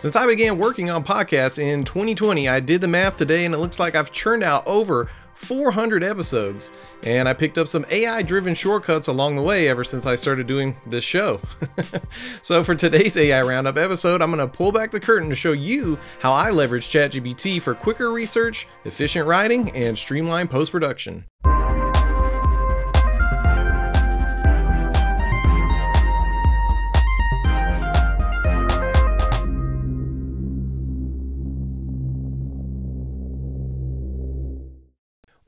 Since I began working on podcasts in 2020, I did the math today and it looks like I've churned out over 400 episodes. And I picked up some AI driven shortcuts along the way ever since I started doing this show. so, for today's AI Roundup episode, I'm going to pull back the curtain to show you how I leverage ChatGPT for quicker research, efficient writing, and streamlined post production.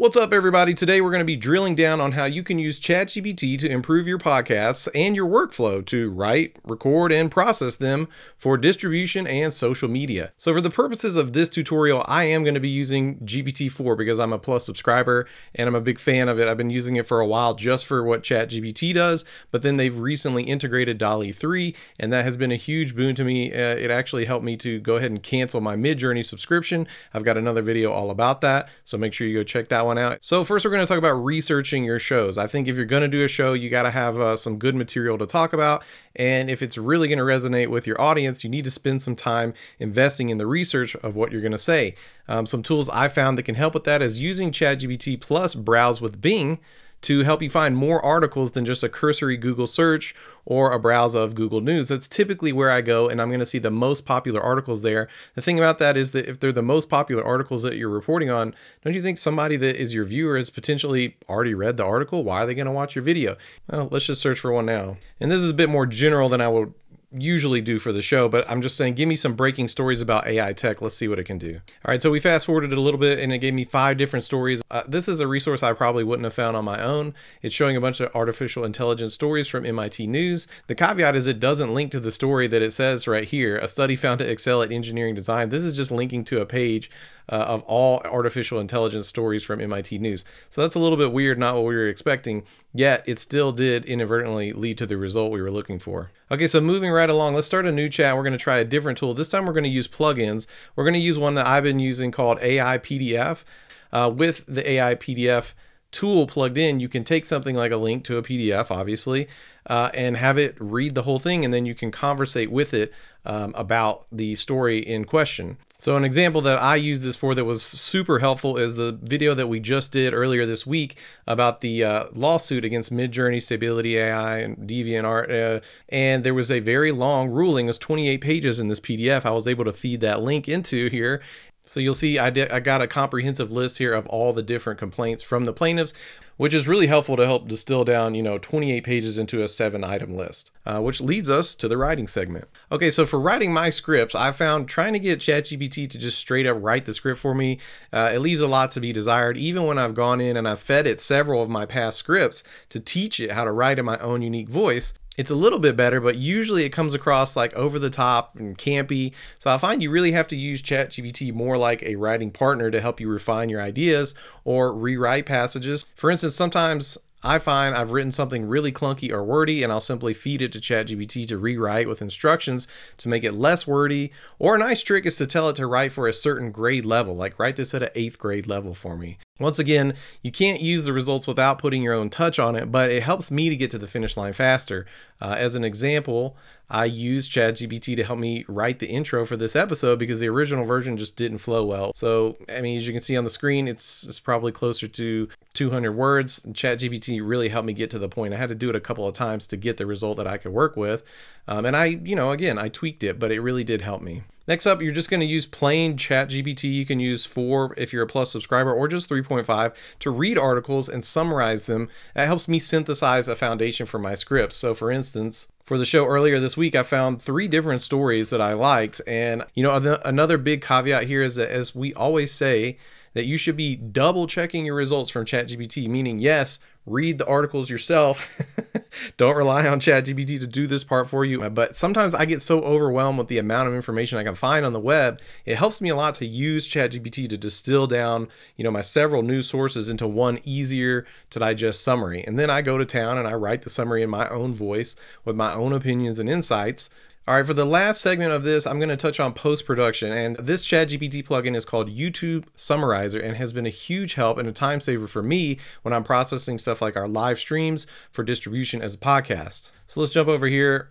What's up, everybody? Today we're going to be drilling down on how you can use ChatGPT to improve your podcasts and your workflow to write, record, and process them for distribution and social media. So, for the purposes of this tutorial, I am going to be using GPT-4 because I'm a Plus subscriber and I'm a big fan of it. I've been using it for a while just for what ChatGPT does, but then they've recently integrated DALL-E 3, and that has been a huge boon to me. Uh, it actually helped me to go ahead and cancel my Midjourney subscription. I've got another video all about that, so make sure you go check that one one out. So, first, we're going to talk about researching your shows. I think if you're going to do a show, you got to have uh, some good material to talk about. And if it's really going to resonate with your audience, you need to spend some time investing in the research of what you're going to say. Um, some tools I found that can help with that is using ChatGPT plus Browse with Bing to help you find more articles than just a cursory Google search or a browse of Google News. That's typically where I go, and I'm going to see the most popular articles there. The thing about that is that if they're the most popular articles that you're reporting on, don't you think somebody that is your viewer has potentially already read the article? Why are they going to watch your video? Well, let's just search for one now. And this is a bit more general than I would usually do for the show, but I'm just saying, give me some breaking stories about AI tech. Let's see what it can do. All right, so we fast forwarded a little bit and it gave me five different stories. Uh, this is a resource I probably wouldn't have found on my own. It's showing a bunch of artificial intelligence stories from MIT News. The caveat is it doesn't link to the story that it says right here a study found to excel at engineering design. This is just linking to a page uh, of all artificial intelligence stories from MIT News. So that's a little bit weird, not what we were expecting, yet it still did inadvertently lead to the result we were looking for. Okay, so moving right along, let's start a new chat. We're going to try a different tool. This time we're going to use plugins. We're going to use one that I've been using called AI PDF. Uh, with the AI PDF, tool plugged in, you can take something like a link to a PDF, obviously, uh, and have it read the whole thing, and then you can conversate with it um, about the story in question. So, an example that I use this for that was super helpful is the video that we just did earlier this week about the uh, lawsuit against Midjourney, Stability AI, and DeviantArt. Uh, and there was a very long ruling, it was 28 pages in this PDF. I was able to feed that link into here so you'll see I, did, I got a comprehensive list here of all the different complaints from the plaintiffs, which is really helpful to help distill down, you know, 28 pages into a seven item list, uh, which leads us to the writing segment. Okay, so for writing my scripts, I found trying to get ChatGPT to just straight up write the script for me, uh, it leaves a lot to be desired, even when I've gone in and I've fed it several of my past scripts to teach it how to write in my own unique voice it's a little bit better, but usually it comes across like over the top and campy. So I find you really have to use ChatGPT more like a writing partner to help you refine your ideas or rewrite passages. For instance, sometimes I find I've written something really clunky or wordy, and I'll simply feed it to ChatGPT to rewrite with instructions to make it less wordy. Or a nice trick is to tell it to write for a certain grade level, like write this at an eighth grade level for me. Once again, you can't use the results without putting your own touch on it, but it helps me to get to the finish line faster. Uh, as an example, I used ChatGPT to help me write the intro for this episode because the original version just didn't flow well. So, I mean, as you can see on the screen, it's, it's probably closer to 200 words. ChatGPT really helped me get to the point. I had to do it a couple of times to get the result that I could work with. Um, and I, you know, again, I tweaked it, but it really did help me. Next up, you're just going to use plain ChatGPT. You can use 4 if you're a Plus subscriber or just 3.5 to read articles and summarize them. That helps me synthesize a foundation for my scripts. So, for instance, for the show earlier this week, I found three different stories that I liked. And, you know, another big caveat here is that, as we always say, that you should be double checking your results from ChatGPT, meaning, yes, read the articles yourself. Don't rely on ChatGPT to do this part for you. But sometimes I get so overwhelmed with the amount of information I can find on the web. It helps me a lot to use ChatGPT to distill down, you know, my several news sources into one easier to digest summary. And then I go to town and I write the summary in my own voice with my own opinions and insights all right, for the last segment of this, I'm going to touch on post production. And this ChatGPT plugin is called YouTube Summarizer and has been a huge help and a time saver for me when I'm processing stuff like our live streams for distribution as a podcast. So let's jump over here.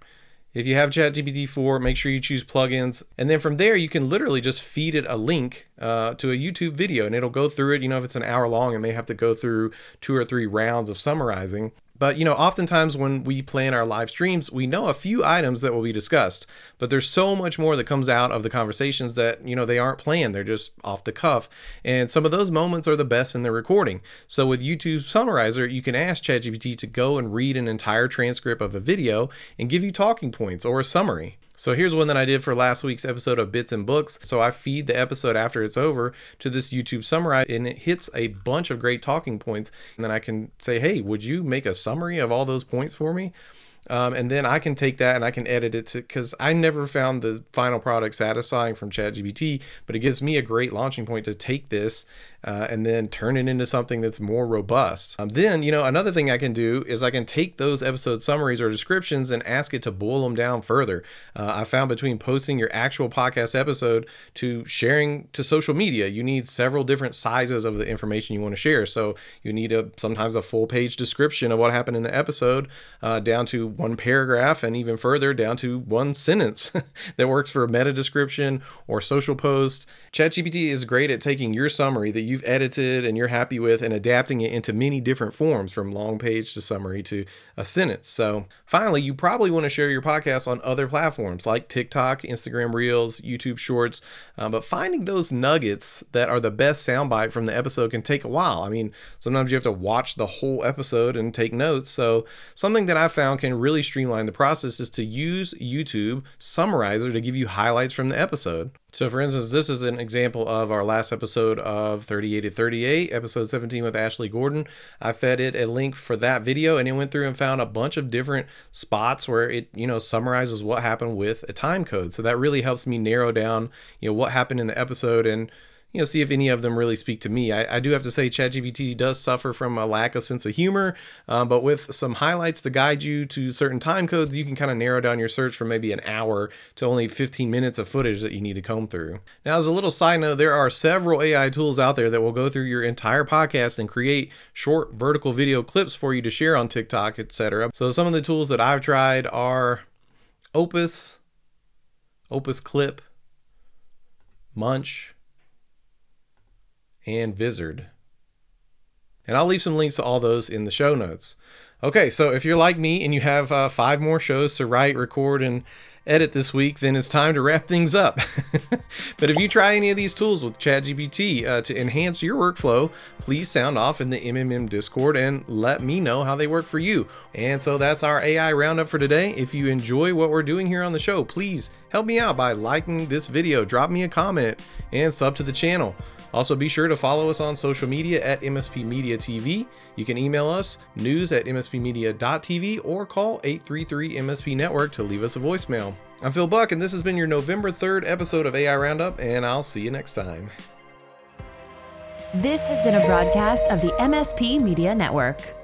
If you have ChatGPT 4, make sure you choose plugins. And then from there, you can literally just feed it a link uh, to a YouTube video and it'll go through it. You know, if it's an hour long, it may have to go through two or three rounds of summarizing. But you know, oftentimes when we plan our live streams, we know a few items that will be discussed, but there's so much more that comes out of the conversations that you know they aren't planned; they're just off the cuff. And some of those moments are the best in the recording. So with YouTube Summarizer, you can ask ChatGPT to go and read an entire transcript of a video and give you talking points or a summary. So here's one that I did for last week's episode of Bits and Books. So I feed the episode after it's over to this YouTube summary and it hits a bunch of great talking points. And then I can say, hey, would you make a summary of all those points for me? Um, and then I can take that and I can edit it because I never found the final product satisfying from ChatGPT, but it gives me a great launching point to take this uh, and then turn it into something that's more robust. Um, then, you know, another thing I can do is I can take those episode summaries or descriptions and ask it to boil them down further. Uh, I found between posting your actual podcast episode to sharing to social media, you need several different sizes of the information you want to share. So you need a sometimes a full page description of what happened in the episode, uh, down to one paragraph, and even further down to one sentence that works for a meta description or social post. ChatGPT is great at taking your summary that you you've edited and you're happy with and adapting it into many different forms from long page to summary to a sentence. So, finally, you probably want to share your podcast on other platforms like TikTok, Instagram Reels, YouTube Shorts. Uh, but finding those nuggets that are the best soundbite from the episode can take a while. I mean, sometimes you have to watch the whole episode and take notes. So, something that I found can really streamline the process is to use YouTube Summarizer to give you highlights from the episode. So, for instance, this is an example of our last episode of 38 to 38, episode 17 with Ashley Gordon. I fed it a link for that video and it went through and found a bunch of different spots where it, you know, summarizes what happened with a time code. So that really helps me narrow down, you know, what happened in the episode and you know, see if any of them really speak to me. I, I do have to say, ChatGPT does suffer from a lack of sense of humor, uh, but with some highlights to guide you to certain time codes, you can kind of narrow down your search from maybe an hour to only 15 minutes of footage that you need to comb through. Now, as a little side note, there are several AI tools out there that will go through your entire podcast and create short vertical video clips for you to share on TikTok, etc. So some of the tools that I've tried are Opus, Opus Clip, Munch and Vizard. And I'll leave some links to all those in the show notes. Okay, so if you're like me and you have uh, five more shows to write, record, and edit this week, then it's time to wrap things up. but if you try any of these tools with ChatGPT uh, to enhance your workflow, please sound off in the MMM Discord and let me know how they work for you. And so that's our AI roundup for today. If you enjoy what we're doing here on the show, please help me out by liking this video, drop me a comment, and sub to the channel. Also, be sure to follow us on social media at MSP Media TV. You can email us news at mspmedia.tv or call 833 MSP Network to leave us a voicemail. I'm Phil Buck, and this has been your November 3rd episode of AI Roundup, and I'll see you next time. This has been a broadcast of the MSP Media Network.